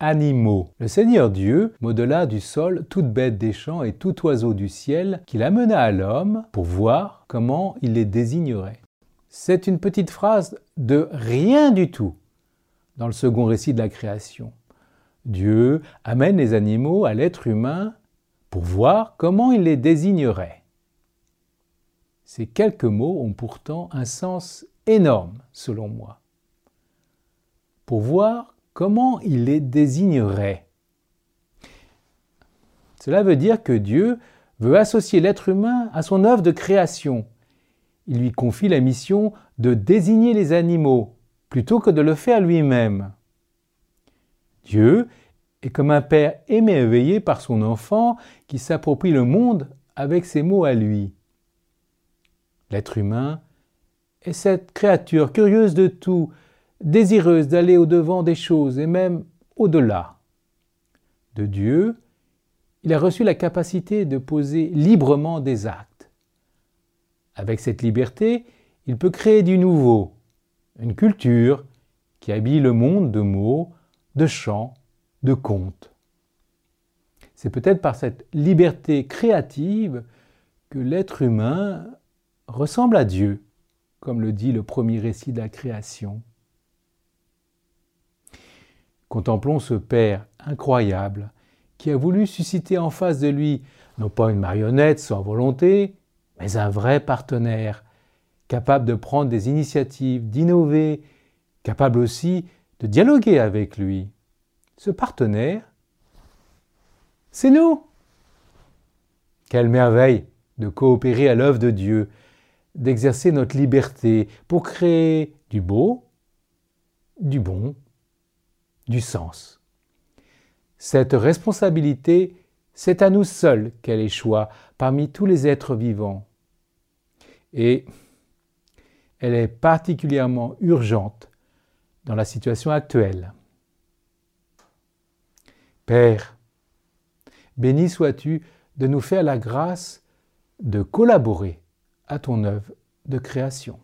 animaux. Le Seigneur Dieu modela du sol toute bête des champs et tout oiseau du ciel qu'il amena à l'homme pour voir comment il les désignerait. C'est une petite phrase de rien du tout dans le second récit de la création. Dieu amène les animaux à l'être humain pour voir comment il les désignerait. Ces quelques mots ont pourtant un sens énorme, selon moi. Pour voir comment il les désignerait. Cela veut dire que Dieu veut associer l'être humain à son œuvre de création. Il lui confie la mission de désigner les animaux plutôt que de le faire lui-même. Dieu est comme un père émerveillé par son enfant qui s'approprie le monde avec ses mots à lui. L'être humain est cette créature curieuse de tout, désireuse d'aller au-devant des choses et même au-delà. De Dieu, il a reçu la capacité de poser librement des actes. Avec cette liberté, il peut créer du nouveau, une culture qui habille le monde de mots, de chants, de contes. C'est peut-être par cette liberté créative que l'être humain ressemble à Dieu, comme le dit le premier récit de la création. Contemplons ce Père incroyable qui a voulu susciter en face de lui non pas une marionnette sans volonté, mais un vrai partenaire, capable de prendre des initiatives, d'innover, capable aussi de dialoguer avec lui. Ce partenaire, c'est nous. Quelle merveille de coopérer à l'œuvre de Dieu, d'exercer notre liberté pour créer du beau, du bon, du sens. Cette responsabilité, c'est à nous seuls qu'elle échoua parmi tous les êtres vivants. Et elle est particulièrement urgente dans la situation actuelle. Père, béni sois-tu de nous faire la grâce de collaborer à ton œuvre de création.